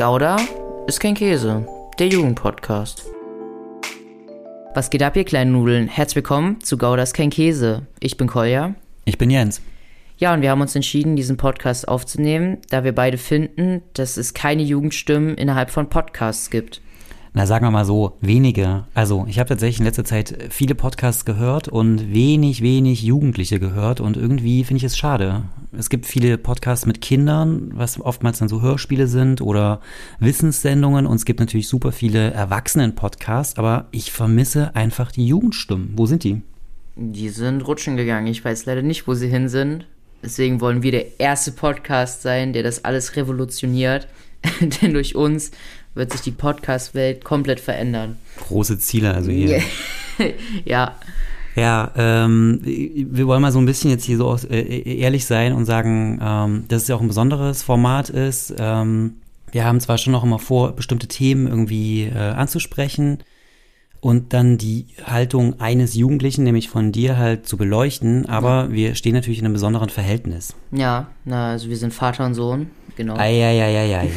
Gouda ist kein Käse, der Jugendpodcast. Was geht ab, ihr kleinen Nudeln? Herzlich willkommen zu Gouda ist kein Käse. Ich bin Kolja. Ich bin Jens. Ja, und wir haben uns entschieden, diesen Podcast aufzunehmen, da wir beide finden, dass es keine Jugendstimmen innerhalb von Podcasts gibt. Na, sagen wir mal so, wenige. Also, ich habe tatsächlich in letzter Zeit viele Podcasts gehört und wenig, wenig Jugendliche gehört und irgendwie finde ich es schade. Es gibt viele Podcasts mit Kindern, was oftmals dann so Hörspiele sind oder Wissenssendungen und es gibt natürlich super viele Erwachsenen-Podcasts, aber ich vermisse einfach die Jugendstimmen. Wo sind die? Die sind rutschen gegangen. Ich weiß leider nicht, wo sie hin sind. Deswegen wollen wir der erste Podcast sein, der das alles revolutioniert. Denn durch uns wird sich die Podcast-Welt komplett verändern. Große Ziele also hier. ja. Ja, ähm, wir wollen mal so ein bisschen jetzt hier so äh, ehrlich sein und sagen, ähm, dass es ja auch ein besonderes Format ist. Ähm, wir haben zwar schon noch immer vor, bestimmte Themen irgendwie äh, anzusprechen und dann die Haltung eines Jugendlichen, nämlich von dir halt zu beleuchten, aber ja. wir stehen natürlich in einem besonderen Verhältnis. Ja, na, also wir sind Vater und Sohn, genau. Eieieiei.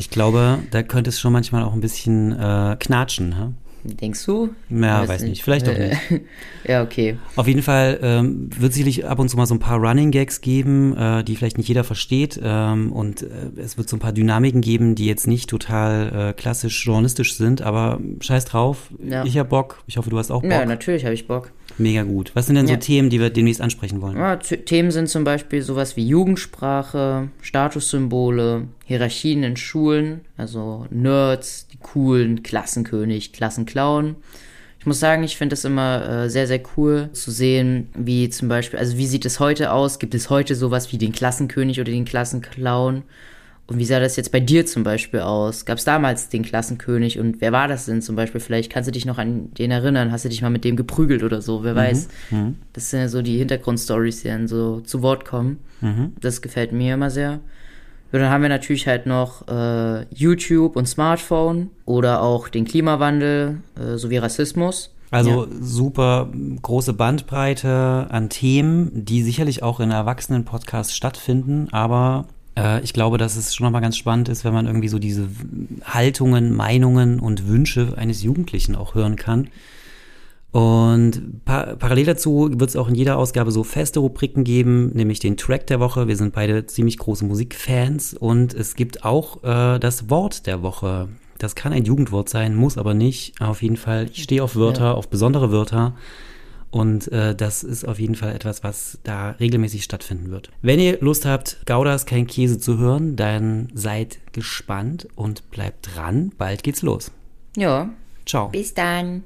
Ich glaube, da könnte es schon manchmal auch ein bisschen äh, knatschen. Ha? Denkst du? Ja, weiß, weiß nicht. nicht. Vielleicht doch nicht. ja, okay. Auf jeden Fall ähm, wird sicherlich ab und zu mal so ein paar Running Gags geben, äh, die vielleicht nicht jeder versteht. Ähm, und äh, es wird so ein paar Dynamiken geben, die jetzt nicht total äh, klassisch journalistisch sind, aber scheiß drauf. Ja. Ich hab Bock. Ich hoffe, du hast auch Bock. Ja, natürlich habe ich Bock. Mega gut. Was sind denn so ja. Themen, die wir demnächst ansprechen wollen? Ja, Themen sind zum Beispiel sowas wie Jugendsprache, Statussymbole, Hierarchien in Schulen, also Nerds, die coolen, Klassenkönig, Klassenclown. Ich muss sagen, ich finde es immer äh, sehr, sehr cool zu sehen, wie zum Beispiel, also wie sieht es heute aus? Gibt es heute sowas wie den Klassenkönig oder den Klassenclown? Und wie sah das jetzt bei dir zum Beispiel aus? Gab es damals den Klassenkönig und wer war das denn zum Beispiel? Vielleicht kannst du dich noch an den erinnern. Hast du dich mal mit dem geprügelt oder so? Wer mhm. weiß. Mhm. Das sind ja so die Hintergrundstories, die dann so zu Wort kommen. Mhm. Das gefällt mir immer sehr. Und dann haben wir natürlich halt noch äh, YouTube und Smartphone oder auch den Klimawandel äh, sowie Rassismus. Also ja. super große Bandbreite an Themen, die sicherlich auch in Erwachsenen-Podcasts stattfinden, aber äh, ich glaube, dass es schon nochmal ganz spannend ist, wenn man irgendwie so diese Haltungen, Meinungen und Wünsche eines Jugendlichen auch hören kann. Und par parallel dazu wird es auch in jeder Ausgabe so feste Rubriken geben, nämlich den Track der Woche. Wir sind beide ziemlich große Musikfans und es gibt auch äh, das Wort der Woche. Das kann ein Jugendwort sein, muss aber nicht. Auf jeden Fall, ich stehe auf Wörter, ja. auf besondere Wörter. Und äh, das ist auf jeden Fall etwas, was da regelmäßig stattfinden wird. Wenn ihr Lust habt, Goudas kein Käse zu hören, dann seid gespannt und bleibt dran. Bald geht's los. Ja. Ciao. Bis dann.